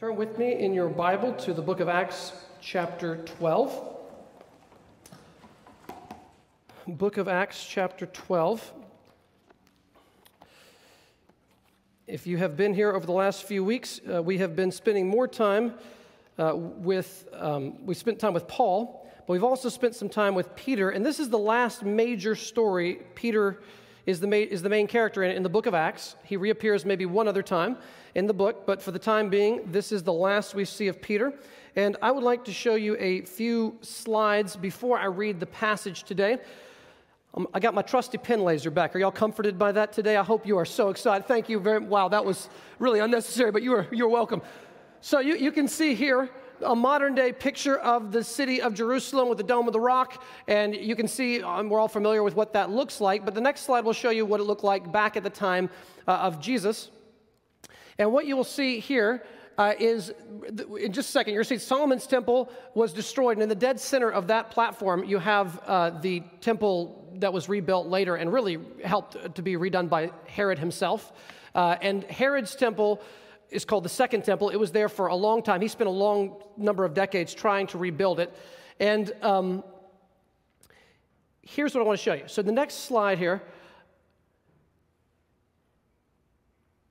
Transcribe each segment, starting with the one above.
Turn with me in your Bible to the book of Acts, chapter 12. Book of Acts, chapter 12. If you have been here over the last few weeks, uh, we have been spending more time uh, with, um, we spent time with Paul, but we've also spent some time with Peter, and this is the last major story. Peter is the, ma- is the main character in, in the book of Acts. He reappears maybe one other time in the book, but for the time being, this is the last we see of Peter. And I would like to show you a few slides before I read the passage today. Um, I got my trusty pen laser back. Are y'all comforted by that today? I hope you are so excited. Thank you very Wow, that was really unnecessary, but you are, you're welcome. So you, you can see here a modern day picture of the city of Jerusalem with the Dome of the Rock. And you can see, um, we're all familiar with what that looks like. But the next slide will show you what it looked like back at the time uh, of Jesus. And what you will see here uh, is, in just a second, you're going to see Solomon's temple was destroyed. And in the dead center of that platform, you have uh, the temple that was rebuilt later and really helped to be redone by Herod himself. Uh, and Herod's temple is called the Second Temple. It was there for a long time. He spent a long number of decades trying to rebuild it. And um, here's what I want to show you. So, the next slide here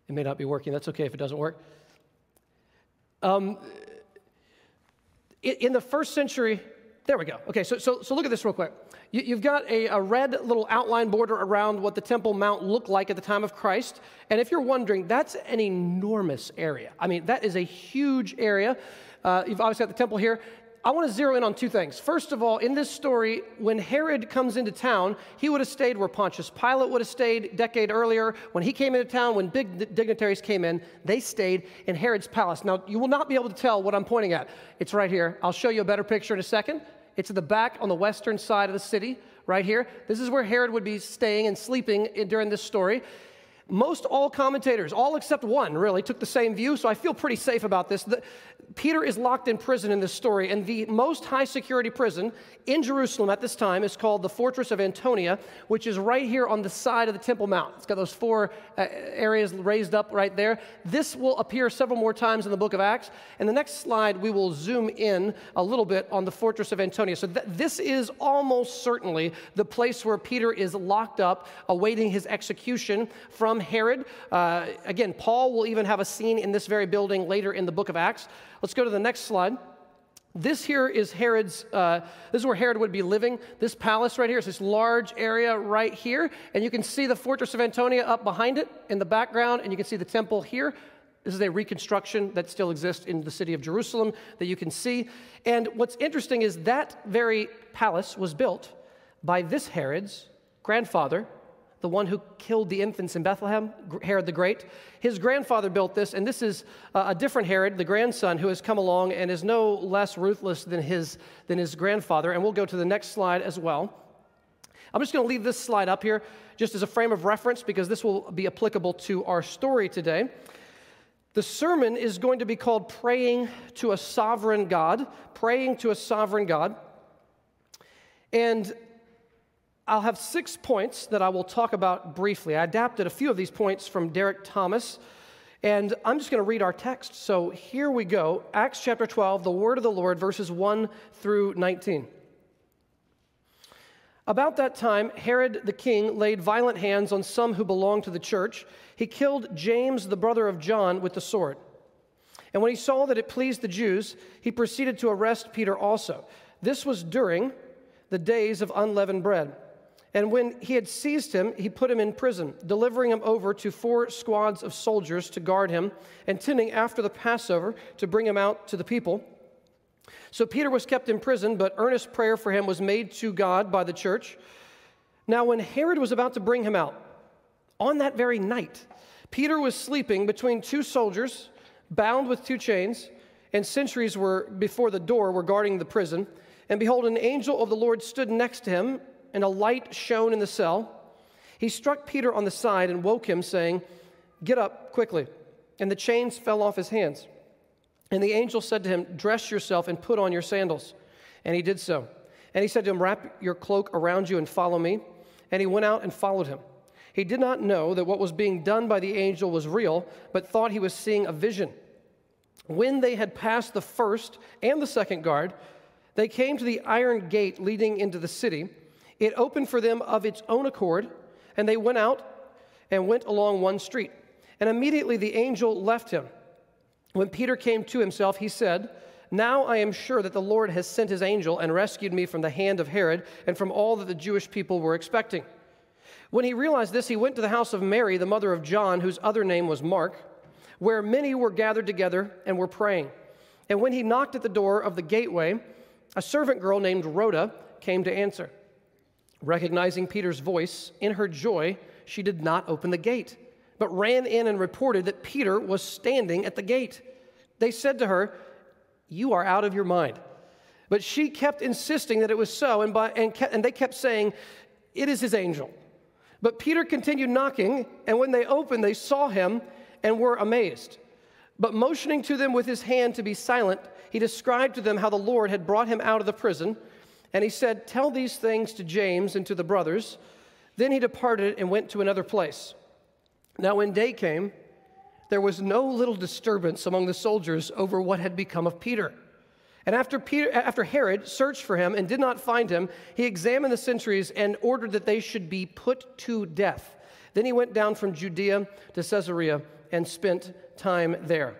It may not be working. That's okay if it doesn't work. Um, in the first century, there we go. Okay, so, so, so look at this real quick. You, have got a, a, red little outline border around what the Temple Mount looked like at the time of Christ. And if you're wondering, that's an enormous area. I mean, that is a huge area. Uh, you've obviously got the temple here. I want to zero in on two things. First of all, in this story, when Herod comes into town, he would have stayed where Pontius Pilate would have stayed a decade earlier. When he came into town, when big dignitaries came in, they stayed in Herod's palace. Now, you will not be able to tell what I'm pointing at. It's right here. I'll show you a better picture in a second. It's at the back on the western side of the city, right here. This is where Herod would be staying and sleeping during this story. Most all commentators, all except one really, took the same view, so I feel pretty safe about this. The, Peter is locked in prison in this story, and the most high security prison in Jerusalem at this time is called the Fortress of Antonia, which is right here on the side of the Temple Mount. It's got those four uh, areas raised up right there. This will appear several more times in the book of Acts. And the next slide, we will zoom in a little bit on the Fortress of Antonia. So th- this is almost certainly the place where Peter is locked up, awaiting his execution from Herod. Uh, again, Paul will even have a scene in this very building later in the book of Acts. Let's go to the next slide. This here is Herod's, uh, this is where Herod would be living. This palace right here is this large area right here. And you can see the fortress of Antonia up behind it in the background, and you can see the temple here. This is a reconstruction that still exists in the city of Jerusalem that you can see. And what's interesting is that very palace was built by this Herod's grandfather, the one who killed the infants in Bethlehem, Herod the Great. His grandfather built this, and this is a different Herod, the grandson, who has come along and is no less ruthless than his, than his grandfather. And we'll go to the next slide as well. I'm just going to leave this slide up here just as a frame of reference because this will be applicable to our story today. The sermon is going to be called Praying to a Sovereign God. Praying to a Sovereign God. And I'll have six points that I will talk about briefly. I adapted a few of these points from Derek Thomas, and I'm just going to read our text. So here we go Acts chapter 12, the word of the Lord, verses 1 through 19. About that time, Herod the king laid violent hands on some who belonged to the church. He killed James, the brother of John, with the sword. And when he saw that it pleased the Jews, he proceeded to arrest Peter also. This was during the days of unleavened bread. And when he had seized him, he put him in prison, delivering him over to four squads of soldiers to guard him, intending after the Passover to bring him out to the people. So Peter was kept in prison, but earnest prayer for him was made to God by the church. Now, when Herod was about to bring him out, on that very night, Peter was sleeping between two soldiers, bound with two chains, and sentries were before the door were guarding the prison. And behold, an angel of the Lord stood next to him and a light shone in the cell. He struck Peter on the side and woke him, saying, Get up quickly. And the chains fell off his hands. And the angel said to him, Dress yourself and put on your sandals. And he did so. And he said to him, Wrap your cloak around you and follow me. And he went out and followed him. He did not know that what was being done by the angel was real, but thought he was seeing a vision. When they had passed the first and the second guard, they came to the iron gate leading into the city. It opened for them of its own accord, and they went out and went along one street. And immediately the angel left him. When Peter came to himself, he said, Now I am sure that the Lord has sent his angel and rescued me from the hand of Herod and from all that the Jewish people were expecting. When he realized this, he went to the house of Mary, the mother of John, whose other name was Mark, where many were gathered together and were praying. And when he knocked at the door of the gateway, a servant girl named Rhoda came to answer. Recognizing Peter's voice, in her joy, she did not open the gate, but ran in and reported that Peter was standing at the gate. They said to her, You are out of your mind. But she kept insisting that it was so, and, by, and, kept, and they kept saying, It is his angel. But Peter continued knocking, and when they opened, they saw him and were amazed. But motioning to them with his hand to be silent, he described to them how the Lord had brought him out of the prison. And he said, Tell these things to James and to the brothers. Then he departed and went to another place. Now, when day came, there was no little disturbance among the soldiers over what had become of Peter. And after, Peter, after Herod searched for him and did not find him, he examined the sentries and ordered that they should be put to death. Then he went down from Judea to Caesarea and spent time there.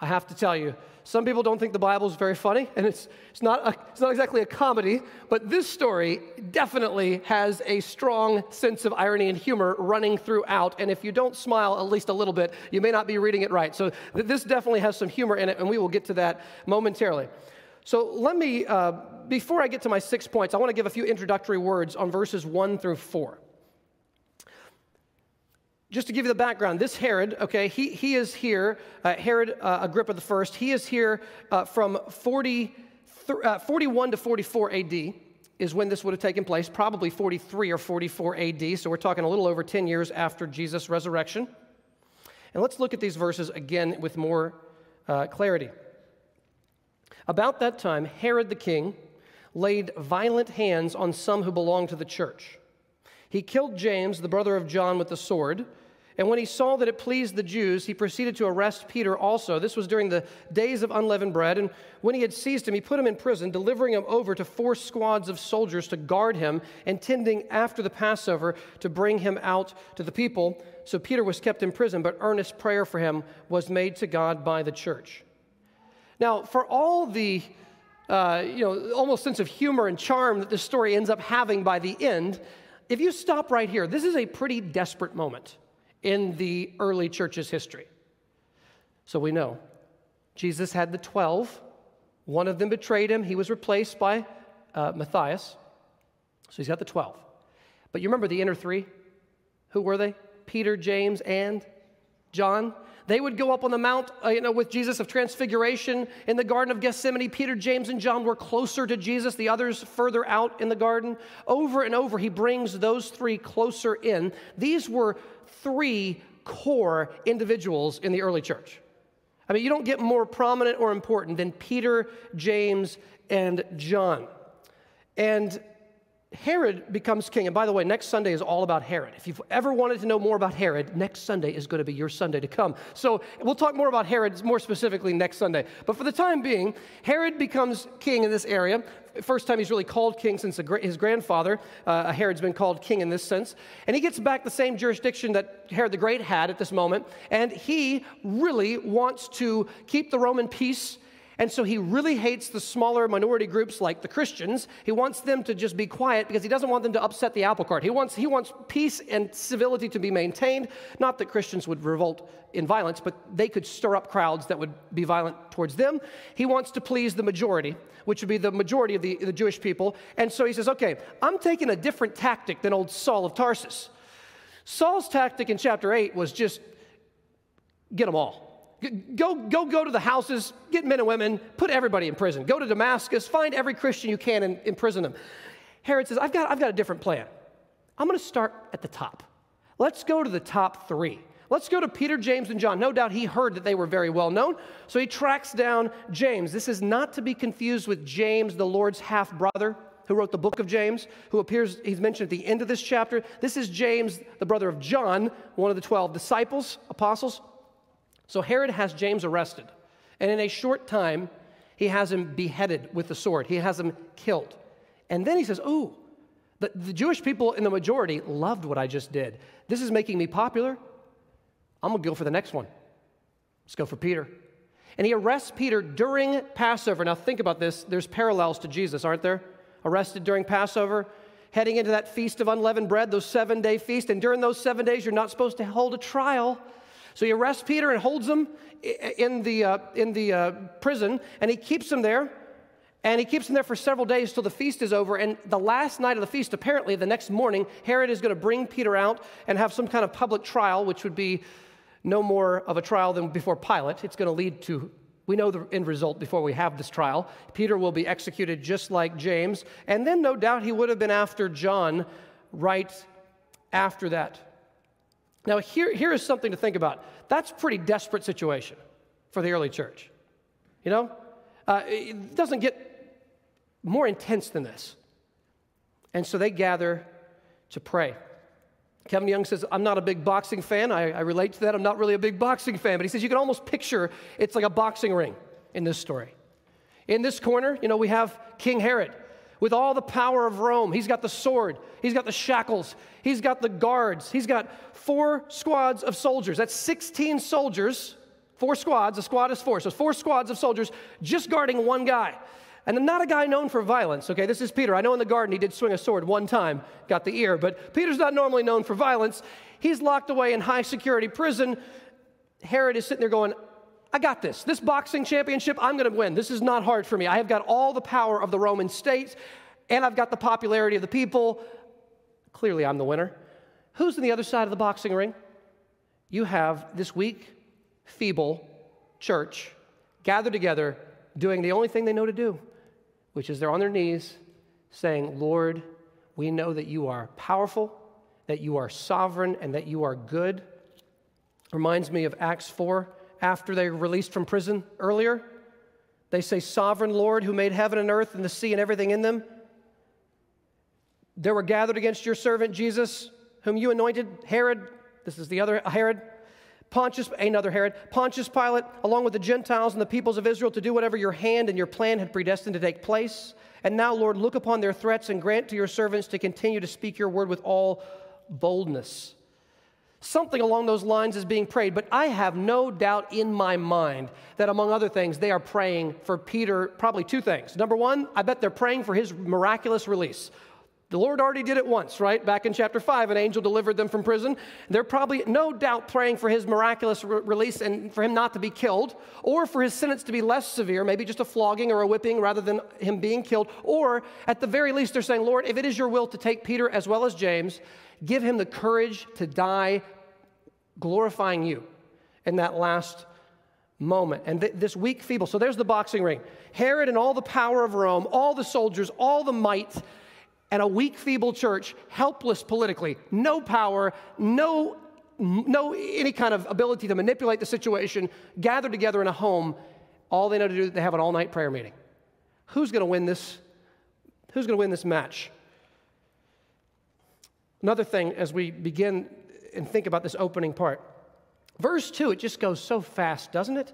I have to tell you, some people don't think the Bible is very funny, and it's, it's, not a, it's not exactly a comedy, but this story definitely has a strong sense of irony and humor running throughout. And if you don't smile at least a little bit, you may not be reading it right. So th- this definitely has some humor in it, and we will get to that momentarily. So let me, uh, before I get to my six points, I want to give a few introductory words on verses one through four just to give you the background, this Herod, okay, he, he is here, uh, Herod uh, Agrippa I, he is here uh, from 40, uh, 41 to 44 AD is when this would have taken place, probably 43 or 44 AD. So we're talking a little over 10 years after Jesus' resurrection. And let's look at these verses again with more uh, clarity. About that time, Herod the king laid violent hands on some who belonged to the church. He killed James, the brother of John, with the sword. And when he saw that it pleased the Jews, he proceeded to arrest Peter also. This was during the days of unleavened bread. And when he had seized him, he put him in prison, delivering him over to four squads of soldiers to guard him, intending after the Passover to bring him out to the people. So Peter was kept in prison, but earnest prayer for him was made to God by the church. Now, for all the uh, you know, almost sense of humor and charm that this story ends up having by the end, if you stop right here, this is a pretty desperate moment in the early church's history. So we know Jesus had the 12. One of them betrayed him. He was replaced by uh, Matthias. So he's got the 12. But you remember the inner three? Who were they? Peter, James, and John. They would go up on the Mount, uh, you know, with Jesus of Transfiguration in the Garden of Gethsemane. Peter, James, and John were closer to Jesus, the others further out in the garden. Over and over, he brings those three closer in. These were three core individuals in the early church. I mean, you don't get more prominent or important than Peter, James, and John. And Herod becomes king. And by the way, next Sunday is all about Herod. If you've ever wanted to know more about Herod, next Sunday is going to be your Sunday to come. So we'll talk more about Herod more specifically next Sunday. But for the time being, Herod becomes king in this area. First time he's really called king since his grandfather, uh, Herod's been called king in this sense. And he gets back the same jurisdiction that Herod the Great had at this moment. And he really wants to keep the Roman peace and so he really hates the smaller minority groups like the Christians. He wants them to just be quiet because he doesn't want them to upset the apple cart. He wants, he wants peace and civility to be maintained. Not that Christians would revolt in violence, but they could stir up crowds that would be violent towards them. He wants to please the majority, which would be the majority of the, the Jewish people. And so he says, okay, I'm taking a different tactic than old Saul of Tarsus. Saul's tactic in chapter 8 was just get them all. Go, go, go to the houses, get men and women, put everybody in prison. Go to Damascus, find every Christian you can and imprison them. Herod says, I've got, I've got a different plan. I'm going to start at the top. Let's go to the top three. Let's go to Peter, James, and John. No doubt he heard that they were very well known. So he tracks down James. This is not to be confused with James, the Lord's half brother, who wrote the book of James, who appears, he's mentioned at the end of this chapter. This is James, the brother of John, one of the 12 disciples, apostles. So Herod has James arrested. And in a short time, he has him beheaded with the sword, he has him killed. And then he says, Ooh, the, the Jewish people in the majority loved what I just did. This is making me popular. I'm gonna go for the next one. Let's go for Peter. And he arrests Peter during Passover. Now, think about this. There's parallels to Jesus, aren't there? Arrested during Passover, heading into that feast of unleavened bread, those seven day feast. And during those seven days, you're not supposed to hold a trial. So he arrests Peter and holds him in the, uh, in the uh, prison, and he keeps him there. And he keeps him there for several days till the feast is over. And the last night of the feast, apparently, the next morning, Herod is going to bring Peter out and have some kind of public trial, which would be no more of a trial than before Pilate. It's going to lead to, we know the end result before we have this trial. Peter will be executed just like James. And then, no doubt, he would have been after John right after that. Now, here, here is something to think about. That's a pretty desperate situation for the early church. You know, uh, it doesn't get more intense than this. And so they gather to pray. Kevin Young says, I'm not a big boxing fan. I, I, relate to that. I'm not really a big boxing fan. But he says, you can almost picture it's like a boxing ring in this story. In this corner, you know, we have King Herod with all the power of Rome. He's got the sword, he's got the shackles, he's got the guards, he's got four squads of soldiers. That's 16 soldiers, four squads. A squad is four. So four squads of soldiers just guarding one guy. And not a guy known for violence, okay? This is Peter. I know in the garden he did swing a sword one time, got the ear, but Peter's not normally known for violence. He's locked away in high security prison. Herod is sitting there going, I got this. This boxing championship, I'm going to win. This is not hard for me. I have got all the power of the Roman states, and I've got the popularity of the people. Clearly, I'm the winner. Who's on the other side of the boxing ring? You have this weak, feeble church gathered together doing the only thing they know to do which is they're on their knees saying, Lord, we know that you are powerful, that you are sovereign, and that you are good. Reminds me of Acts 4 after they were released from prison earlier. They say, Sovereign Lord, who made heaven and earth and the sea and everything in them. There were gathered against your servant Jesus, whom you anointed, Herod. This is the other uh, Herod Pontius, another Herod, Pontius Pilate, along with the Gentiles and the peoples of Israel, to do whatever your hand and your plan had predestined to take place. And now, Lord, look upon their threats and grant to your servants to continue to speak your word with all boldness. Something along those lines is being prayed, but I have no doubt in my mind that, among other things, they are praying for Peter probably two things. Number one, I bet they're praying for his miraculous release. The Lord already did it once, right? Back in chapter 5, an angel delivered them from prison. They're probably no doubt praying for his miraculous re- release and for him not to be killed, or for his sentence to be less severe, maybe just a flogging or a whipping rather than him being killed. Or at the very least, they're saying, Lord, if it is your will to take Peter as well as James, give him the courage to die glorifying you in that last moment. And th- this weak, feeble, so there's the boxing ring. Herod and all the power of Rome, all the soldiers, all the might and a weak, feeble church, helpless politically, no power, no, no any kind of ability to manipulate the situation, gathered together in a home. All they know to do is they have an all-night prayer meeting. Who's going to win this? Who's going to win this match? Another thing as we begin and think about this opening part. Verse 2, it just goes so fast, doesn't it?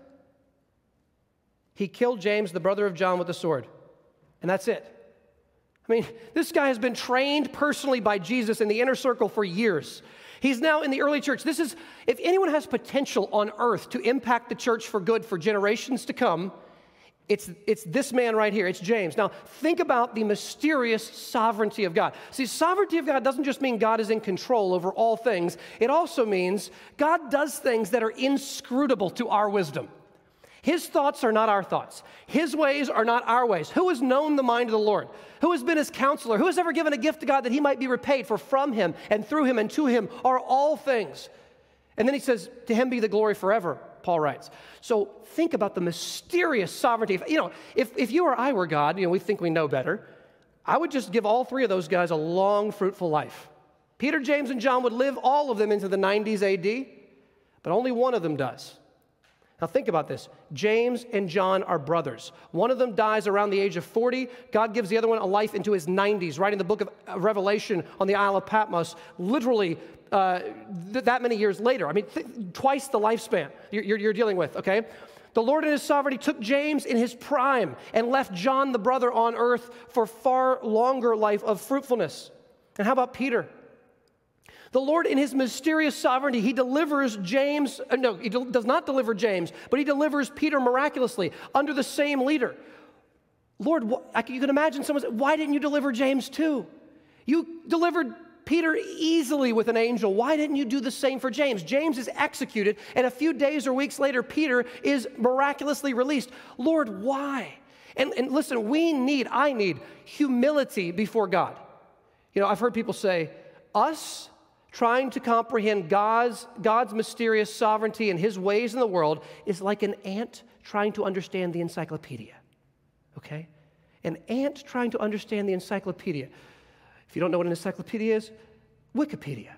He killed James, the brother of John, with a sword. And that's it. I mean, this guy has been trained personally by Jesus in the inner circle for years. He's now in the early church. This is, if anyone has potential on earth to impact the church for good for generations to come, it's, it's this man right here. It's James. Now, think about the mysterious sovereignty of God. See, sovereignty of God doesn't just mean God is in control over all things, it also means God does things that are inscrutable to our wisdom. His thoughts are not our thoughts. His ways are not our ways. Who has known the mind of the Lord? Who has been his counselor? Who has ever given a gift to God that he might be repaid? For from him and through him and to him are all things. And then he says, To him be the glory forever, Paul writes. So think about the mysterious sovereignty. You know, if, if you or I were God, you know, we think we know better, I would just give all three of those guys a long, fruitful life. Peter, James, and John would live all of them into the 90s AD, but only one of them does. Now, think about this. James and John are brothers. One of them dies around the age of 40. God gives the other one a life into his 90s, writing the book of Revelation on the Isle of Patmos, literally uh, th- that many years later. I mean, th- twice the lifespan you're, you're, you're dealing with, okay? The Lord in his sovereignty took James in his prime and left John the brother on earth for far longer life of fruitfulness. And how about Peter? The Lord, in his mysterious sovereignty, he delivers James, uh, no, he does not deliver James, but he delivers Peter miraculously under the same leader. Lord, you can imagine someone say, Why didn't you deliver James too? You delivered Peter easily with an angel. Why didn't you do the same for James? James is executed, and a few days or weeks later, Peter is miraculously released. Lord, why? And, and listen, we need, I need humility before God. You know, I've heard people say, us trying to comprehend God's, God's mysterious sovereignty and his ways in the world is like an ant trying to understand the encyclopedia. Okay? An ant trying to understand the encyclopedia. If you don't know what an encyclopedia is, Wikipedia.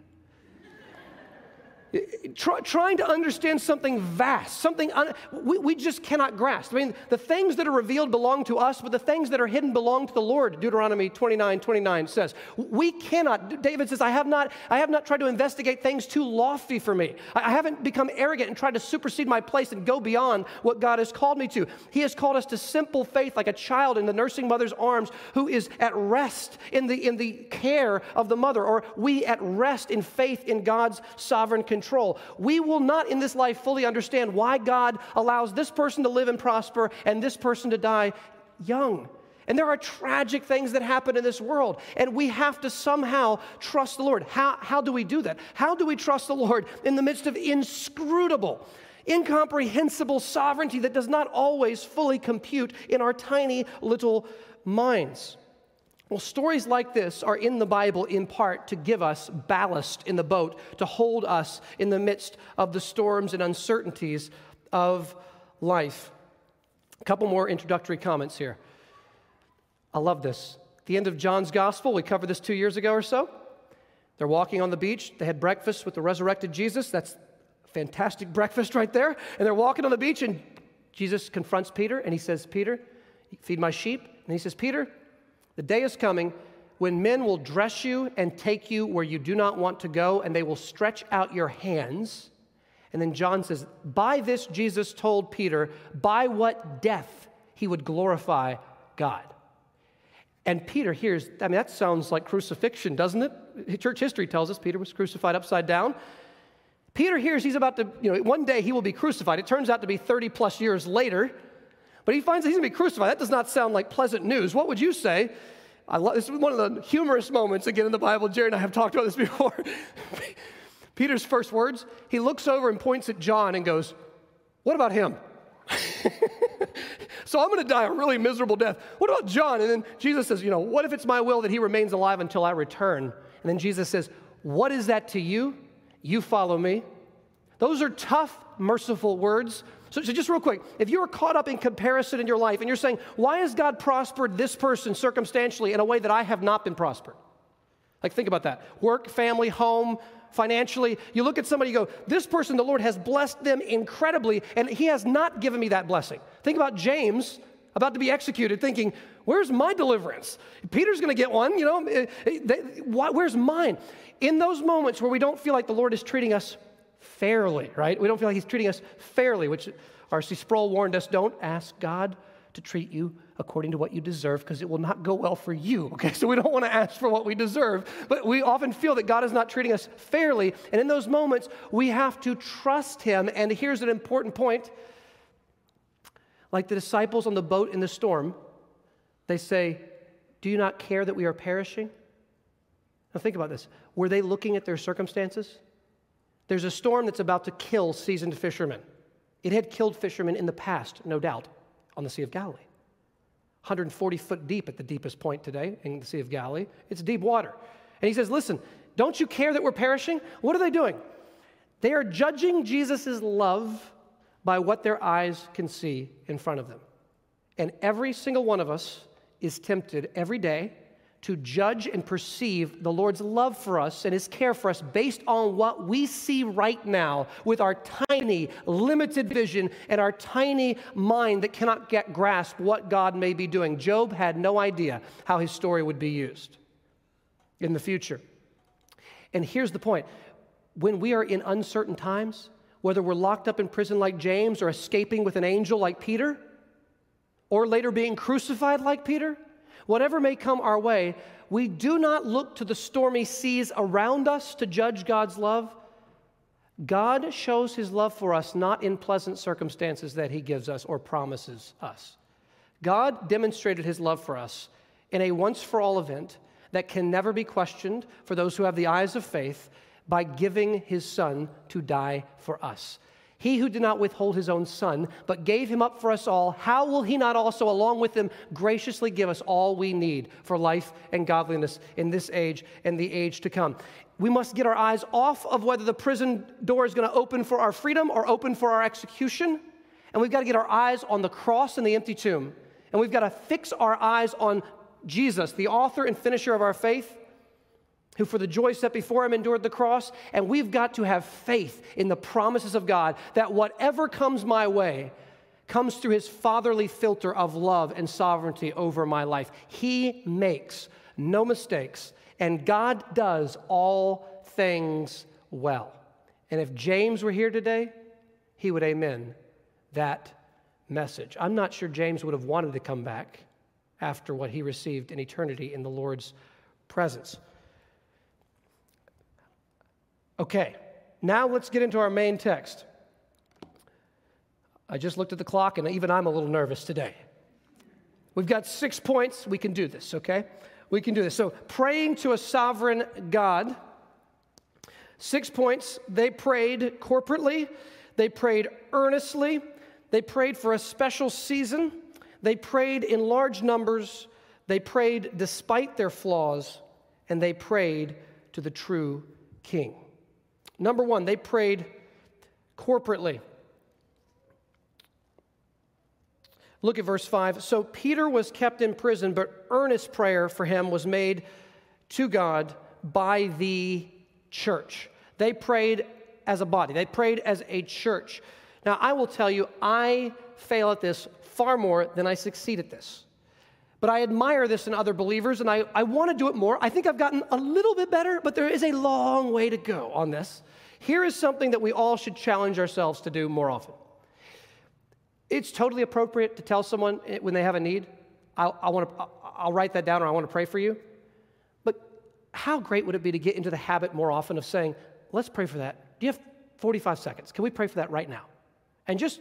Try, trying to understand something vast, something un, we, we just cannot grasp. I mean, the things that are revealed belong to us, but the things that are hidden belong to the Lord. Deuteronomy 29 29 says. We cannot, David says, I have not, I have not tried to investigate things too lofty for me. I, I haven't become arrogant and tried to supersede my place and go beyond what God has called me to. He has called us to simple faith like a child in the nursing mother's arms who is at rest in the, in the care of the mother, or we at rest in faith in God's sovereign control control. We will not in this life fully understand why God allows this person to live and prosper and this person to die young. And there are tragic things that happen in this world, and we have to somehow trust the Lord. How, how do we do that? How do we trust the Lord in the midst of inscrutable, incomprehensible sovereignty that does not always fully compute in our tiny little minds? Well, stories like this are in the Bible in part to give us ballast in the boat, to hold us in the midst of the storms and uncertainties of life. A couple more introductory comments here. I love this. The end of John's gospel, we covered this two years ago or so. They're walking on the beach. They had breakfast with the resurrected Jesus. That's fantastic breakfast right there. And they're walking on the beach, and Jesus confronts Peter, and he says, Peter, feed my sheep. And he says, Peter, the day is coming when men will dress you and take you where you do not want to go, and they will stretch out your hands. And then John says, By this, Jesus told Peter, by what death he would glorify God. And Peter hears, I mean, that sounds like crucifixion, doesn't it? Church history tells us Peter was crucified upside down. Peter hears he's about to, you know, one day he will be crucified. It turns out to be 30 plus years later. But he finds that he's going to be crucified. That does not sound like pleasant news. What would you say? I love, this is one of the humorous moments again in the Bible. Jerry and I have talked about this before. Peter's first words, he looks over and points at John and goes, What about him? so I'm going to die a really miserable death. What about John? And then Jesus says, You know, what if it's my will that he remains alive until I return? And then Jesus says, What is that to you? You follow me. Those are tough, merciful words so, so, just real quick, if you are caught up in comparison in your life and you're saying, why has God prospered this person circumstantially in a way that I have not been prospered? Like, think about that work, family, home, financially. You look at somebody, you go, this person, the Lord has blessed them incredibly, and He has not given me that blessing. Think about James about to be executed, thinking, where's my deliverance? Peter's going to get one, you know, eh, eh, where's mine? In those moments where we don't feel like the Lord is treating us fairly, right? We don't feel like he's treating us fairly, which R.C. Sproul warned us don't ask God to treat you according to what you deserve because it will not go well for you. Okay, so we don't want to ask for what we deserve, but we often feel that God is not treating us fairly. And in those moments, we have to trust Him. And here's an important point like the disciples on the boat in the storm, they say, Do you not care that we are perishing? Now think about this. Were they looking at their circumstances? There's a storm that's about to kill seasoned fishermen. It had killed fishermen in the past, no doubt, on the Sea of Galilee. 140 foot deep at the deepest point today in the Sea of Galilee. It's deep water. And he says, Listen, don't you care that we're perishing? What are they doing? They are judging Jesus' love by what their eyes can see in front of them. And every single one of us is tempted every day to judge and perceive the Lord's love for us and his care for us based on what we see right now with our tiny, limited vision and our tiny mind that cannot get grasp what God may be doing. Job had no idea how his story would be used in the future. And here's the point when we are in uncertain times, whether we're locked up in prison like James or escaping with an angel like Peter, or later being crucified like Peter, whatever may come our way, we do not look to the stormy seas around us to judge God's love. God shows his love for us not in pleasant circumstances that he gives us or promises us. God demonstrated his love for us in a once for all event that can never be questioned for those who have the eyes of faith by giving his son to die for us. He who did not withhold his own son, but gave him up for us all, how will he not also, along with him, graciously give us all we need for life and godliness in this age and the age to come? We must get our eyes off of whether the prison door is going to open for our freedom or open for our execution. And we've got to get our eyes on the cross and the empty tomb. And we've got to fix our eyes on Jesus, the author and finisher of our faith, who for the joy set before him endured the cross. And we've got to have faith in the promises of God that whatever comes my way comes through his fatherly filter of love and sovereignty over my life. He makes no mistakes, and God does all things well. And if James were here today, he would amen that message. I'm not sure James would have wanted to come back after what he received in eternity in the Lord's presence. Okay, now let's get into our main text. I just looked at the clock and even I'm a little nervous today. We've got six points. We can do this, okay? We can do this. So, praying to a sovereign God. Six points. They prayed corporately, they prayed earnestly, they prayed for a special season, they prayed in large numbers, they prayed despite their flaws, and they prayed to the true King. Number one, they prayed corporately. Look at verse 5. So Peter was kept in prison, but earnest prayer for him was made to God by the church. They prayed as a body, they prayed as a church. Now, I will tell you, I fail at this far more than I succeed at this. But I admire this in other believers, and I, I want to do it more. I think I've gotten a little bit better, but there is a long way to go on this. Here is something that we all should challenge ourselves to do more often. It's totally appropriate to tell someone when they have a need, I, I want to, I'll write that down or I want to pray for you. But how great would it be to get into the habit more often of saying, let's pray for that? Do you have 45 seconds? Can we pray for that right now? And just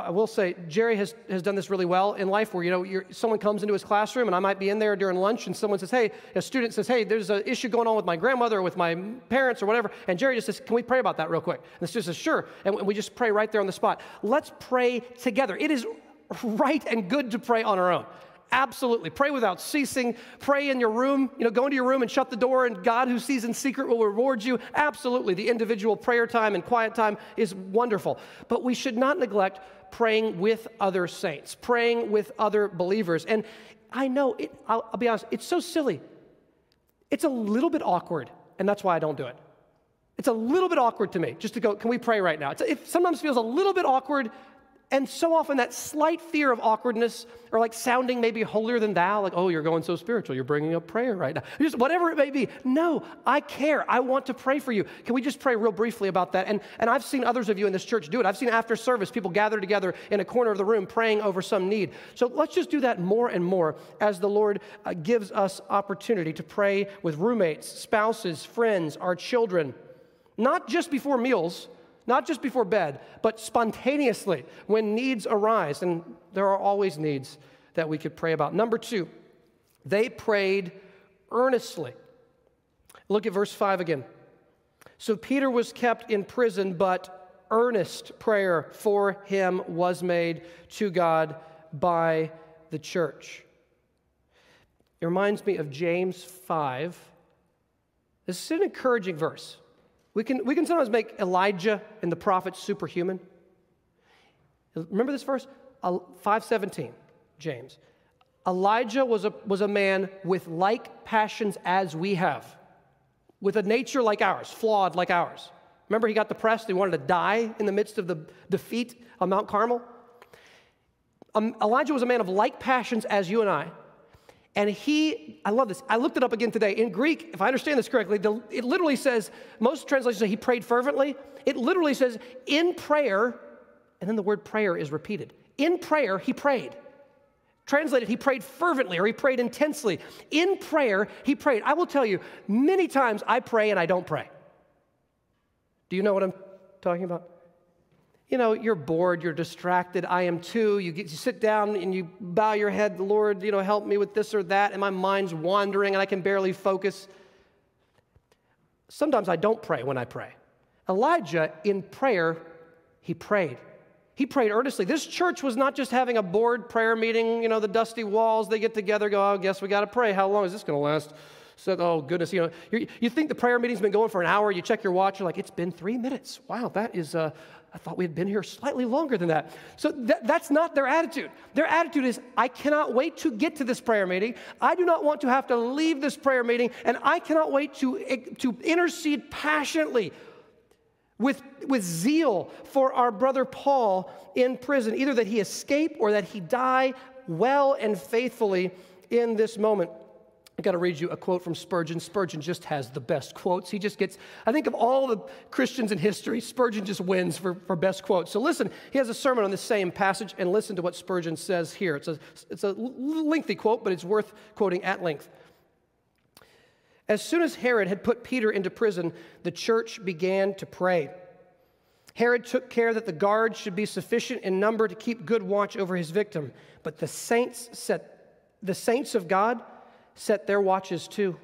I will say, Jerry has, has done this really well in life where, you know, someone comes into his classroom and I might be in there during lunch and someone says, hey, a student says, hey, there's an issue going on with my grandmother or with my parents or whatever. And Jerry just says, can we pray about that real quick? And the student says, sure. And we just pray right there on the spot. Let's pray together. It is right and good to pray on our own. Absolutely. Pray without ceasing. Pray in your room. You know, go into your room and shut the door, and God who sees in secret will reward you. Absolutely. The individual prayer time and quiet time is wonderful. But we should not neglect praying with other saints, praying with other believers. And I know, it, I'll, I'll be honest, it's so silly. It's a little bit awkward, and that's why I don't do it. It's a little bit awkward to me just to go, can we pray right now? It's, it sometimes feels a little bit awkward and so often that slight fear of awkwardness or like sounding maybe holier than thou, like, oh, you're going so spiritual, you're bringing up prayer right now. Just whatever it may be. No, I care. I want to pray for you. Can we just pray real briefly about that? And, and I've seen others of you in this church do it. I've seen after service people gather together in a corner of the room praying over some need. So let's just do that more and more as the Lord uh, gives us opportunity to pray with roommates, spouses, friends, our children, not just before meals not just before bed, but spontaneously when needs arise. And there are always needs that we could pray about. Number two, they prayed earnestly. Look at verse 5 again. So Peter was kept in prison, but earnest prayer for him was made to God by the church. It reminds me of James 5. This is an encouraging verse. We can, we can sometimes make Elijah and the prophets superhuman. Remember this verse? 517, James. Elijah was a, was a man with like passions as we have, with a nature like ours, flawed like ours. Remember, he got depressed, he wanted to die in the midst of the defeat on Mount Carmel? Um, Elijah was a man of like passions as you and I, And he, I love this. I looked it up again today. In Greek, if I understand this correctly, the, it literally says, most translations say he prayed fervently. It literally says, in prayer, and then the word prayer is repeated. In prayer, he prayed. Translated, he prayed fervently or he prayed intensely. In prayer, he prayed. I will tell you, many times I pray and I don't pray. Do you know what I'm talking about? You know, you're bored, you're distracted. I am too. You, get, you sit down and you bow your head, Lord, you know, help me with this or that, and my mind's wandering and I can barely focus. Sometimes I don't pray when I pray. Elijah, in prayer, he prayed. He prayed earnestly. This church was not just having a bored prayer meeting, you know, the dusty walls, they get together, go, oh, I guess we got to pray. How long is this going to last? So, oh, goodness, you know, you think the prayer meeting's been going for an hour, you check your watch, you're like, it's been three minutes. Wow, that is, uh, I thought we had been here slightly longer than that. So th- that's not their attitude. Their attitude is, I cannot wait to get to this prayer meeting. I do not want to have to leave this prayer meeting, and I cannot wait to, to intercede passionately with, with zeal for our brother Paul in prison, either that he escape or that he die well and faithfully in this moment. I got to read you a quote from Spurgeon. Spurgeon just has the best quotes. He just gets, I think of all the Christians in history, Spurgeon just wins for, for best quotes. So listen, he has a sermon on the same passage, and listen to what Spurgeon says here. It's a, it's a lengthy quote, but it's worth quoting at length. As soon as Herod had put Peter into prison, the church began to pray. Herod took care that the guards should be sufficient in number to keep good watch over his victim, but the saints set the saints of God set their watches too.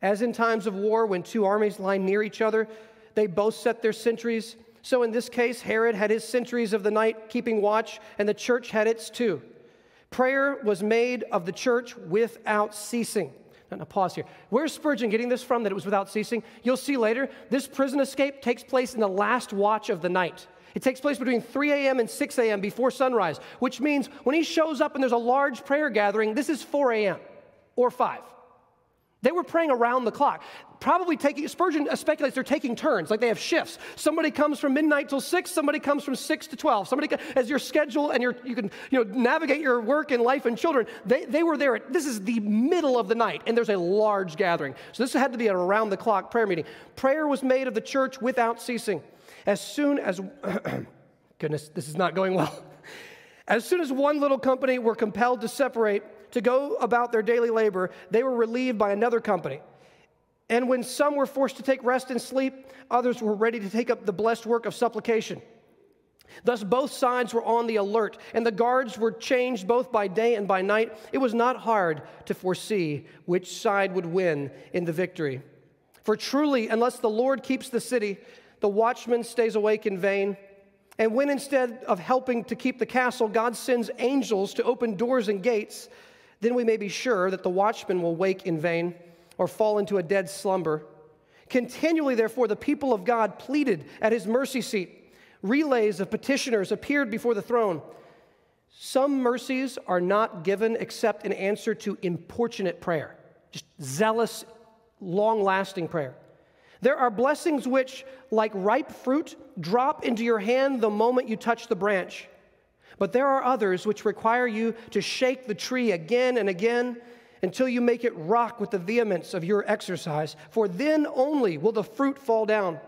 As in times of war, when two armies lie near each other, they both set their sentries. So in this case, Herod had his sentries of the night keeping watch, and the church had its too. Prayer was made of the church without ceasing. Now, now, pause here. Where's Spurgeon getting this from that it was without ceasing? You'll see later, this prison escape takes place in the last watch of the night. It takes place between 3 a.m. and 6 a.m. before sunrise, which means when he shows up and there's a large prayer gathering, this is 4 a.m or five. They were praying around the clock. Probably taking, Spurgeon speculates they're taking turns, like they have shifts. Somebody comes from midnight till 6, somebody comes from 6 to 12. Somebody, as your schedule and your, you can you know, navigate your work and life and children, they, they were there. At, this is the middle of the night, and there's a large gathering. So this had to be an around the clock prayer meeting. Prayer was made of the church without ceasing. As soon as, goodness, this is not going well. As soon as one little company were compelled to separate, to go about their daily labor, they were relieved by another company. And when some were forced to take rest and sleep, others were ready to take up the blessed work of supplication. Thus, both sides were on the alert, and the guards were changed both by day and by night. It was not hard to foresee which side would win in the victory. For truly, unless the Lord keeps the city, the watchman stays awake in vain. And when instead of helping to keep the castle, God sends angels to open doors and gates, then we may be sure that the watchman will wake in vain or fall into a dead slumber. Continually, therefore, the people of God pleaded at his mercy seat. Relays of petitioners appeared before the throne. Some mercies are not given except in answer to importunate prayer, just zealous, long lasting prayer. There are blessings which, like ripe fruit, drop into your hand the moment you touch the branch. But there are others which require you to shake the tree again and again until you make it rock with the vehemence of your exercise, for then only will the fruit fall down.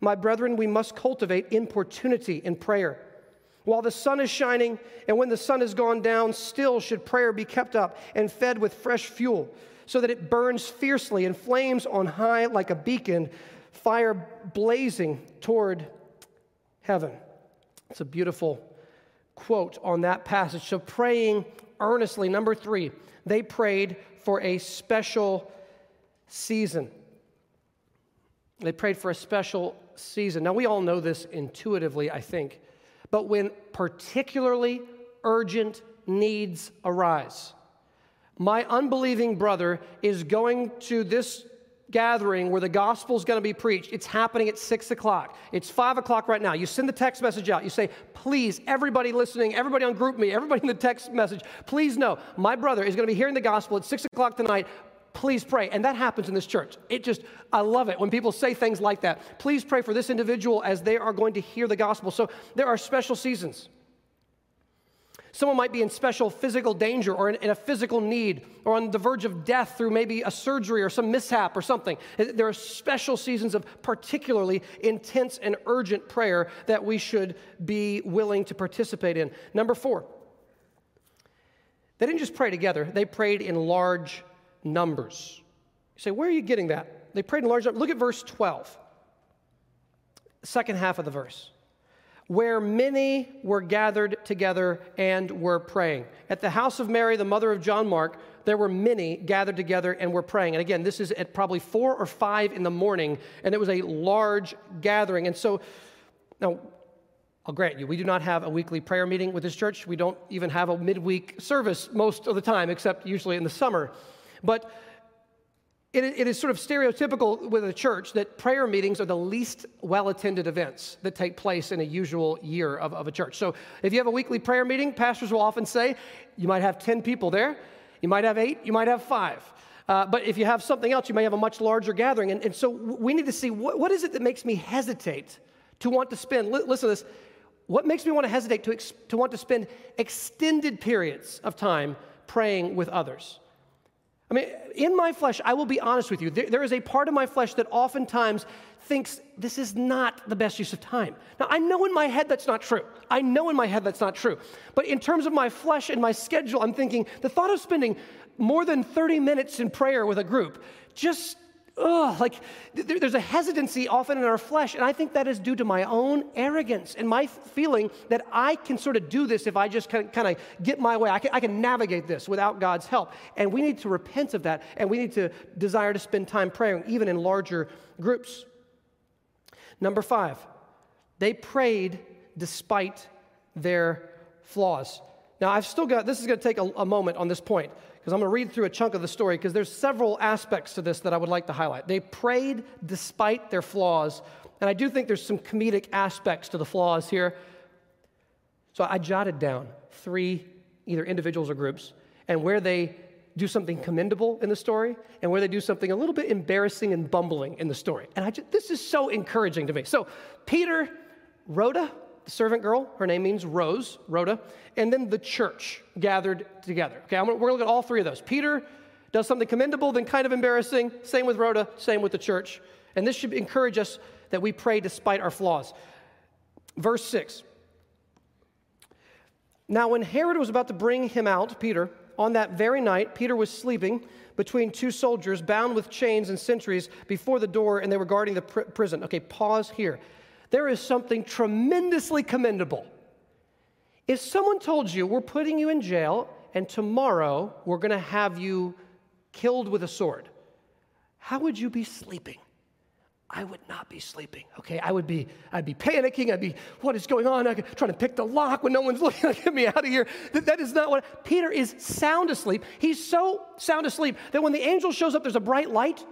My brethren, we must cultivate importunity in prayer. While the sun is shining and when the sun has gone down, still should prayer be kept up and fed with fresh fuel, so that it burns fiercely and flames on high like a beacon, fire blazing toward heaven. It's a beautiful quote on that passage. So, praying earnestly. Number three, they prayed for a special season. They prayed for a special season. Now, we all know this intuitively, I think, but when particularly urgent needs arise, my unbelieving brother is going to this gathering where the gospel is going to be preached. It's happening at six o'clock. It's five o'clock right now. You send the text message out. You say, please, everybody listening, everybody on GroupMe, everybody in the text message, please know my brother is going to be hearing the gospel at six o'clock tonight. Please pray. And that happens in this church. It just, I love it when people say things like that. Please pray for this individual as they are going to hear the gospel. So there are special seasons. Someone might be in special physical danger or in, in, a physical need or on the verge of death through maybe a surgery or some mishap or something. There are special seasons of particularly intense and urgent prayer that we should be willing to participate in. Number four, they didn't just pray together, they prayed in large numbers. You say, where are you getting that? They prayed in large numbers. Look at verse 12, second half of the verse where many were gathered together and were praying. At the house of Mary, the mother of John Mark, there were many gathered together and were praying. And again, this is at probably four or five in the morning, and it was a large gathering. And so, now, I'll grant you, we do not have a weekly prayer meeting with this church. We don't even have a midweek service most of the time, except usually in the summer. But it, it is sort of stereotypical with a church that prayer meetings are the least well attended events that take place in a usual year of, of a church. So if you have a weekly prayer meeting, pastors will often say you might have 10 people there, you might have eight, you might have five. Uh, but if you have something else, you may have a much larger gathering. And, and so we need to see what, what is it that makes me hesitate to want to spend, li- listen to this, what makes me want to hesitate to, ex- to want to spend extended periods of time praying with others? I mean, in my flesh, I will be honest with you, there, there is a part of my flesh that oftentimes thinks this is not the best use of time. Now, I know in my head that's not true. I know in my head that's not true. But in terms of my flesh and my schedule, I'm thinking the thought of spending more than 30 minutes in prayer with a group just ugh, like there, there's a hesitancy often in our flesh, and I think that is due to my own arrogance and my feeling that I can sort of do this if I just kind of, get my way. I can, I can navigate this without God's help. And we need to repent of that, and we need to desire to spend time praying, even in larger groups. Number five, they prayed despite their flaws. Now, I've still got, this is going to take a, a moment on this point because I'm going to read through a chunk of the story because there's several aspects to this that I would like to highlight. They prayed despite their flaws, and I do think there's some comedic aspects to the flaws here. So I jotted down three either individuals or groups, and where they do something commendable in the story, and where they do something a little bit embarrassing and bumbling in the story. And I just, this is so encouraging to me. So Peter, Rhoda, the servant girl, her name means Rose, Rhoda, and then the church gathered together. Okay, gonna, we're gonna look at all three of those. Peter does something commendable, then kind of embarrassing. Same with Rhoda, same with the church. And this should encourage us that we pray despite our flaws. Verse 6. Now, when Herod was about to bring him out, Peter, on that very night, Peter was sleeping between two soldiers bound with chains and sentries before the door, and they were guarding the pr- prison. Okay, pause here there is something tremendously commendable. If someone told you, we're putting you in jail and tomorrow we're going to have you killed with a sword, how would you be sleeping? I would not be sleeping. Okay, I would be, I'd be panicking. I'd be, what is going on? I'm trying to pick the lock when no one's looking. Get me out of here. That, that is not what Peter is sound asleep. He's so sound asleep that when the angel shows up, there's a bright light.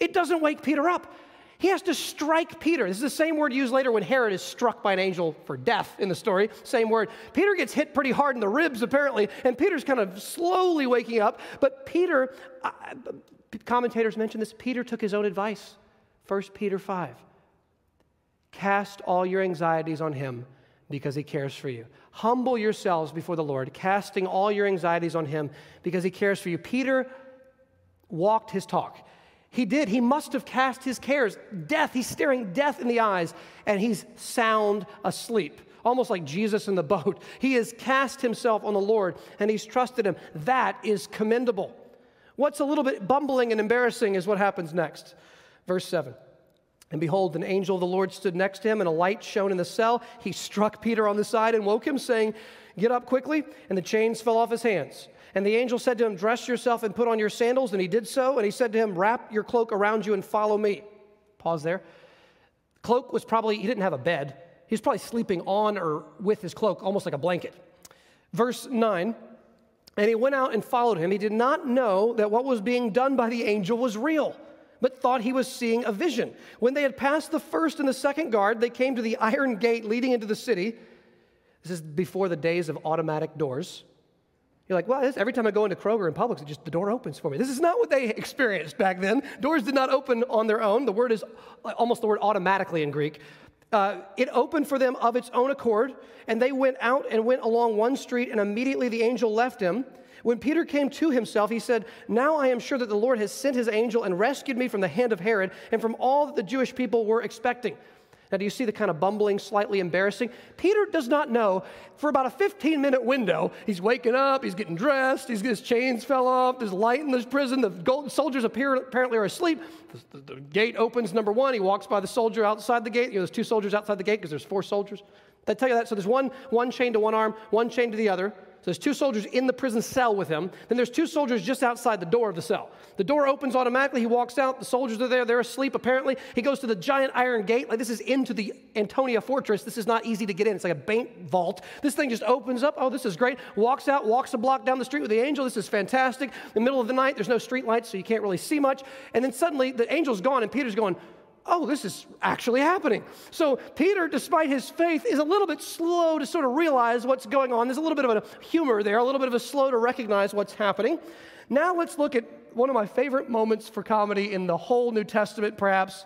It doesn't wake Peter up. He has to strike Peter. This is the same word used later when Herod is struck by an angel for death in the story. Same word. Peter gets hit pretty hard in the ribs, apparently, and Peter's kind of slowly waking up. But Peter, commentators mention this, Peter took his own advice. 1 Peter 5. Cast all your anxieties on him because he cares for you. Humble yourselves before the Lord, casting all your anxieties on him because he cares for you. Peter walked his talk. He did. He must have cast his cares. Death, he's staring death in the eyes, and he's sound asleep, almost like Jesus in the boat. He has cast himself on the Lord, and he's trusted him. That is commendable. What's a little bit bumbling and embarrassing is what happens next. Verse 7. And behold, an angel of the Lord stood next to him, and a light shone in the cell. He struck Peter on the side and woke him, saying, Get up quickly. And the chains fell off his hands. And the angel said to him, Dress yourself and put on your sandals. And he did so. And he said to him, Wrap your cloak around you and follow me. Pause there. Cloak was probably, he didn't have a bed. He was probably sleeping on or with his cloak, almost like a blanket. Verse 9 And he went out and followed him. He did not know that what was being done by the angel was real, but thought he was seeing a vision. When they had passed the first and the second guard, they came to the iron gate leading into the city. This is before the days of automatic doors. You're like, well, every time I go into Kroger and Publix, it just the door opens for me. This is not what they experienced back then. Doors did not open on their own. The word is almost the word automatically in Greek. uh, it opened for them of its own accord, and they went out and went along one street, and immediately the angel left him. When Peter came to himself, he said, Now I am sure that the Lord has sent his angel and rescued me from the hand of Herod and from all that the Jewish people were expecting. Now, do you see the kind of bumbling, slightly embarrassing? Peter does not know for about a 15 minute window. He's waking up, he's getting dressed, he's, his chains fell off, there's light in this prison, the gold, soldiers appear, apparently are asleep. The, the, the, gate opens, number one, he walks by the soldier outside the gate. You know, there's two soldiers outside the gate because there's four soldiers. They tell you that. So there's one, one chain to one arm, one chain to the other. So there's two soldiers in the prison cell with him. Then there's two soldiers just outside the door of the cell. The door opens automatically. He walks out. The soldiers are there. They're asleep, apparently. He goes to the giant iron gate. Like this is into the Antonia fortress. This is not easy to get in. It's like a bank vault. This thing just opens up. Oh, this is great. Walks out, walks a block down the street with the angel. This is fantastic. In the middle of the night, there's no street lights, so you can't really see much. And then suddenly the angel's gone, and Peter's going, oh, this is actually happening. So Peter, despite his faith, is a little bit slow to sort of realize what's going on. There's a little bit of a humor there, a little bit of a slow to recognize what's happening. Now let's look at one of my favorite moments for comedy in the whole New Testament, perhaps.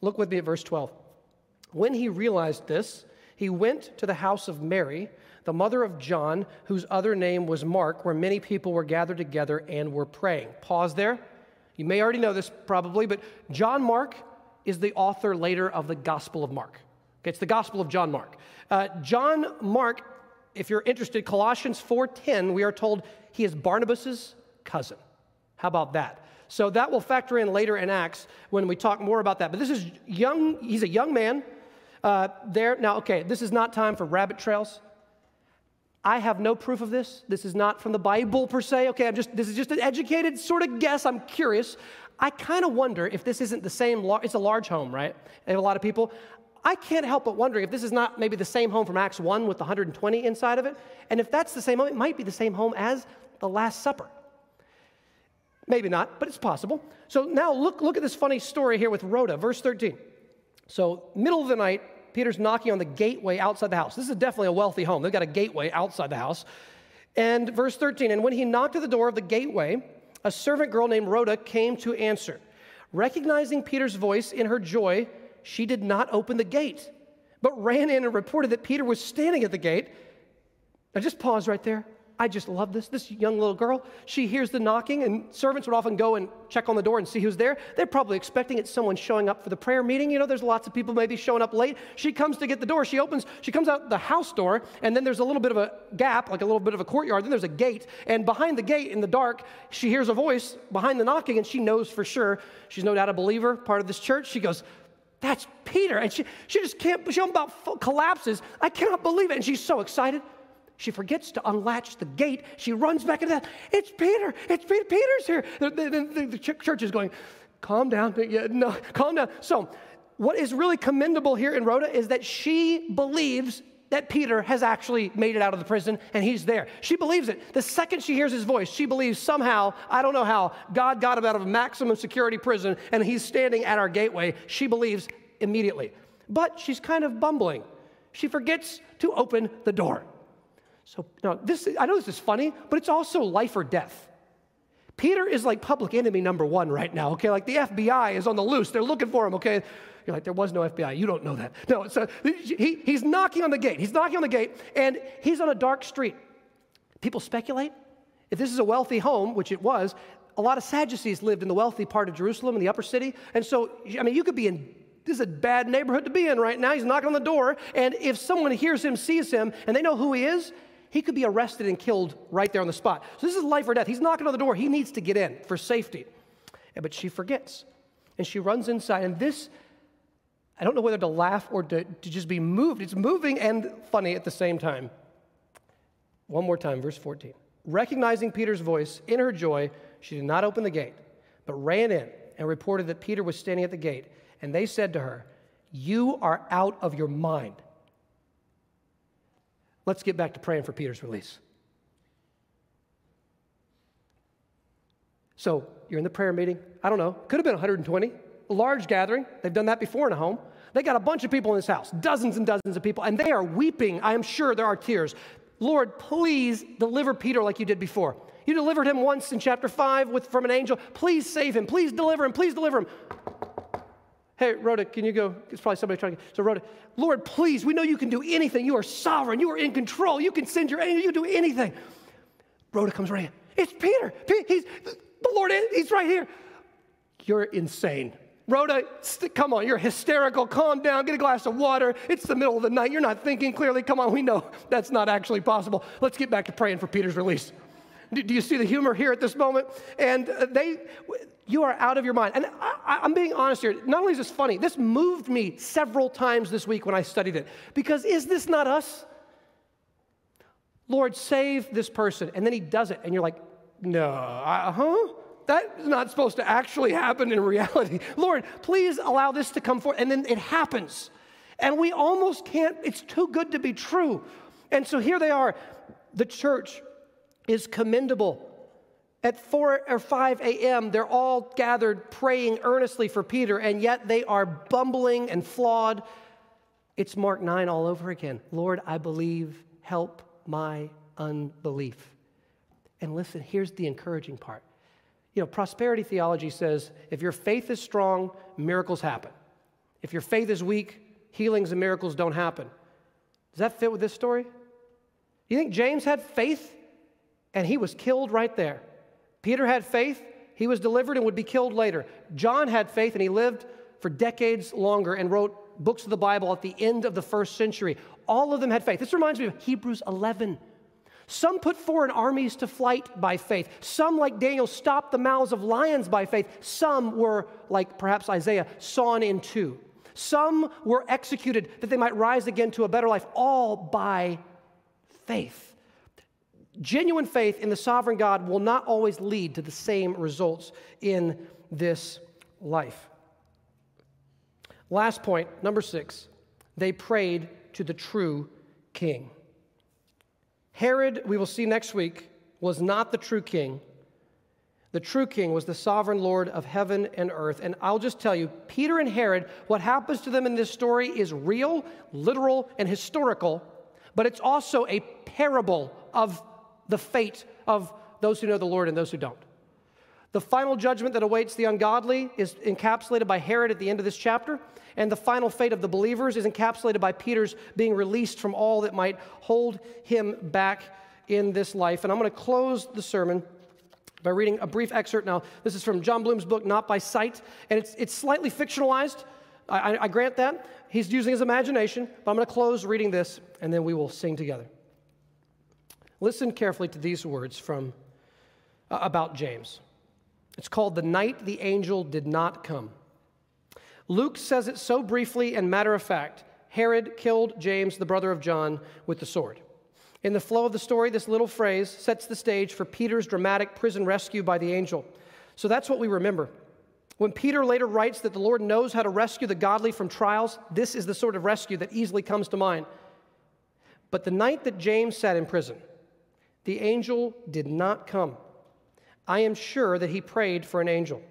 Look with me at verse 12. When he realized this, he went to the house of Mary, the mother of John, whose other name was Mark, where many people were gathered together and were praying. Pause there. You may already know this probably, but John Mark is the author later of the Gospel of Mark. Okay, it's the Gospel of John Mark. Uh, John Mark, if you're interested, Colossians 4:10, we are told he is Barnabas's cousin. How about that? So that will factor in later in Acts when we talk more about that. But this is young, he's a young man uh, there. Now, okay, this is not time for rabbit trails. I have no proof of this. This is not from the Bible per se. Okay, I'm just this is just an educated sort of guess. I'm curious. I kind of wonder if this isn't the same, it's a large home, right? They have a lot of people. I can't help but wondering if this is not maybe the same home from Acts 1 with the 120 inside of it. And if that's the same home, it might be the same home as the Last Supper. Maybe not, but it's possible. So now look, look at this funny story here with Rhoda, verse 13. So, middle of the night, Peter's knocking on the gateway outside the house. This is definitely a wealthy home. They've got a gateway outside the house. And verse 13, and when he knocked at the door of the gateway, a servant girl named Rhoda came to answer. Recognizing Peter's voice in her joy, she did not open the gate, but ran in and reported that Peter was standing at the gate. Now, just pause right there. I just love this. This young little girl, she hears the knocking, and servants would often go and check on the door and see who's there. They're probably expecting it's someone showing up for the prayer meeting. You know, there's lots of people maybe showing up late. She comes to get the door. She opens, she comes out the house door, and then there's a little bit of a gap, like a little bit of a courtyard. Then there's a gate, and behind the gate in the dark, she hears a voice behind the knocking, and she knows for sure. She's no doubt a believer, part of this church. She goes, that's Peter. And she, she just can't, she about collapses. I cannot believe it. And she's so excited. She forgets to unlatch the gate. She runs back into that. It's Peter. It's Peter. Peter's here. The, the, the, the church is going, calm down. Yeah, no, calm down. So, what is really commendable here in Rhoda is that she believes that Peter has actually made it out of the prison and he's there. She believes it. The second she hears his voice, she believes somehow, I don't know how, God got him out of a maximum security prison and he's standing at our gateway. She believes immediately. But she's kind of bumbling. She forgets to open the door. So now this I know this is funny, but it's also life or death. Peter is like public enemy number one right now, okay? Like the FBI is on the loose. They're looking for him, okay? You're like, there was no FBI. You don't know that. No, so he, he's knocking on the gate. He's knocking on the gate, and he's on a dark street. People speculate if this is a wealthy home, which it was, a lot of Sadducees lived in the wealthy part of Jerusalem, in the upper city. And so, I mean, you could be in this is a bad neighborhood to be in right now. He's knocking on the door, and if someone hears him, sees him, and they know who he is, he could be arrested and killed right there on the spot. So this is life or death. He's knocking on the door. He needs to get in for safety. But she forgets. And she runs inside. And this, I don't know whether to laugh or to, to just be moved. It's moving and funny at the same time. One more time, verse 14. Recognizing Peter's voice, in her joy, she did not open the gate, but ran in and reported that Peter was standing at the gate. And they said to her, You are out of your mind. Let's get back to praying for Peter's release. So you're in the prayer meeting. I don't know, could have been 120, a large gathering. They've done that before in a home. They got a bunch of people in this house, dozens and dozens of people, and they are weeping. I am sure there are tears. Lord, please deliver Peter like you did before. You delivered him once in chapter 5 with, from an angel. Please save him. Please deliver him. Please deliver him. Hey, Rhoda, can you go? It's probably somebody trying to. So, Rhoda, Lord, please, we know you can do anything. You are sovereign. You are in control. You can send your angel. You do anything. Rhoda comes right in. It's Peter. He's, the Lord, he's right here. You're insane. Rhoda, st- come on, you're hysterical. Calm down, get a glass of water. It's the middle of the night. You're not thinking clearly. Come on, we know that's not actually possible. Let's get back to praying for Peter's release. Do, do you see the humor here at this moment? And uh, they, you are out of your mind. And I, am being honest here. Not only is this funny, this moved me several times this week when I studied it. Because is this not us? Lord, save this person. And then he does it. And you're like, no, uh huh? That's not supposed to actually happen in reality. Lord, please allow this to come forth. And then it happens. And we almost can't, it's too good to be true. And so here they are. The church is commendable. At 4 or 5 a.m., they're all gathered praying earnestly for Peter, and yet they are bumbling and flawed. It's Mark 9 all over again. Lord, I believe, help my unbelief. And listen, here's the encouraging part. You know, prosperity theology says if your faith is strong, miracles happen. If your faith is weak, healings and miracles don't happen. Does that fit with this story? You think James had faith and he was killed right there? Peter had faith, he was delivered and would be killed later. John had faith and he lived for decades longer and wrote books of the Bible at the end of the first century. All of them had faith. This reminds me of Hebrews 11. Some put foreign armies to flight by faith. Some, like Daniel, stopped the mouths of lions by faith. Some were, like perhaps Isaiah, sawn in two. Some were executed that they might rise again to a better life, all by faith. Genuine faith in the sovereign God will not always lead to the same results in this life. Last point, number six, they prayed to the true king. Herod, we will see next week, was not the true king. The true king was the sovereign Lord of heaven and earth. And I'll just tell you, Peter and Herod, what happens to them in this story is real, literal, and historical, but it's also a parable of the fate of those who know the Lord and those who don't. The final judgment that awaits the ungodly is encapsulated by Herod at the end of this chapter, and the final fate of the believers is encapsulated by Peter's being released from all that might hold him back in this life. And I'm going to close the sermon by reading a brief excerpt. Now, this is from Jon Bloom's book, Not by Sight, and it's, it's slightly fictionalized. I, I, I grant that. He's using his imagination, but I'm going to close reading this, and then we will sing together. Listen carefully to these words from uh, about James. It's called The Night the Angel Did Not Come. Luke says it so briefly and matter of fact. Herod killed James, the brother of John, with the sword. In the flow of the story, this little phrase sets the stage for Peter's dramatic prison rescue by the angel. So that's what we remember. When Peter later writes that the Lord knows how to rescue the godly from trials, this is the sort of rescue that easily comes to mind. But the night that James sat in prison, the angel did not come. I am sure that he prayed for an angel.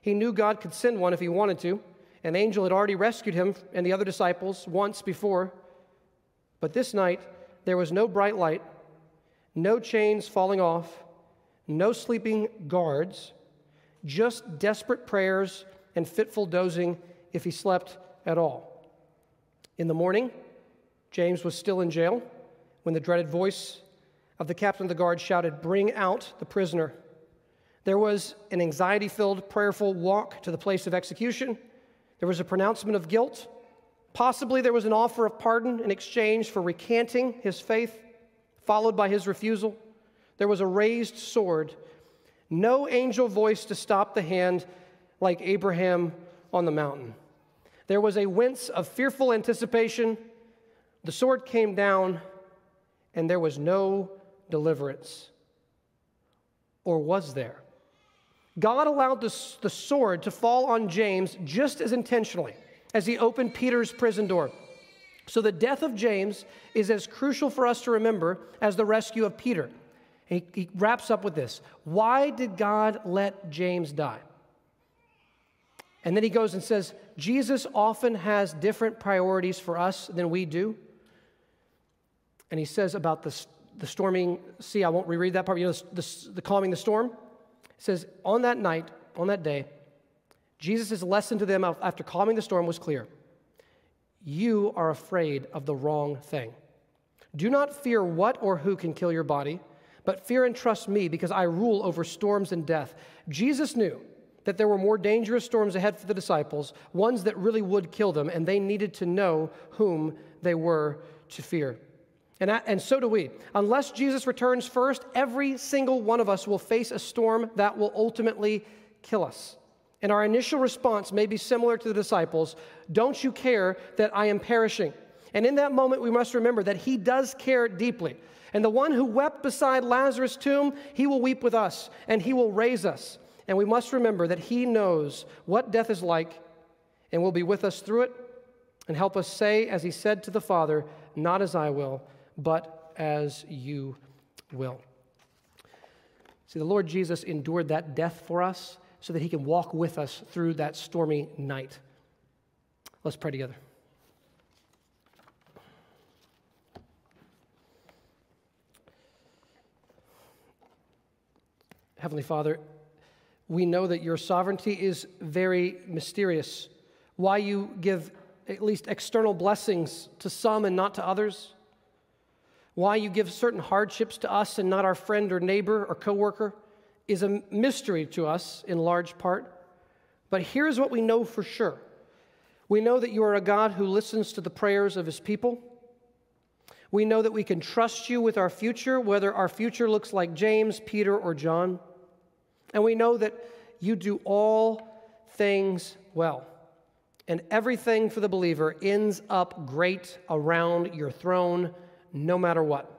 He knew God could send one if he wanted to. An angel had already rescued him and the other disciples once before. But this night, there was no bright light, no chains falling off, no sleeping guards, just desperate prayers and fitful dozing if he slept at all. In the morning, James was still in jail when the dreaded voice of the captain of the guard shouted, Bring out the prisoner. There was an anxiety filled, prayerful walk to the place of execution. There was a pronouncement of guilt. Possibly there was an offer of pardon in exchange for recanting his faith, followed by his refusal. There was a raised sword. No angel voice to stop the hand like Abraham on the mountain. There was a wince of fearful anticipation. The sword came down, and there was no deliverance? Or was there? God allowed the, the sword to fall on James just as intentionally as he opened Peter's prison door. So the death of James is as crucial for us to remember as the rescue of Peter. He, he, wraps up with this Why did God let James die? And then he goes and says, Jesus often has different priorities for us than we do. And he says about the, the storming sea. I won't reread that part. You know, the, the, the calming the storm. It says, On that night, on that day, Jesus' lesson to them after calming the storm was clear You are afraid of the wrong thing. Do not fear what or who can kill your body, but fear and trust me because I rule over storms and death. Jesus knew that there were more dangerous storms ahead for the disciples, ones that really would kill them, and they needed to know whom they were to fear. And, and so do we. Unless Jesus returns first, every single one of us will face a storm that will ultimately kill us. And our initial response may be similar to the disciples Don't you care that I am perishing? And in that moment, we must remember that He does care deeply. And the one who wept beside Lazarus' tomb, He will weep with us, and He will raise us. And we must remember that He knows what death is like and will be with us through it and help us say, as He said to the Father, Not as I will, but as you will. See, the Lord Jesus endured that death for us so that he can walk with us through that stormy night. Let's pray together. Heavenly Father, we know that your sovereignty is very mysterious. Why you give at least external blessings to some and not to others why you give certain hardships to us and not our friend or neighbor or coworker is a mystery to us in large part. But here's what we know for sure we know that you are a God who listens to the prayers of his people. We know that we can trust you with our future, whether our future looks like James, Peter, or John. And we know that you do all things well. And everything for the believer ends up great around your throne no matter what.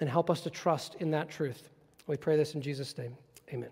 And help us to trust in that truth. We pray this in Jesus' name. Amen.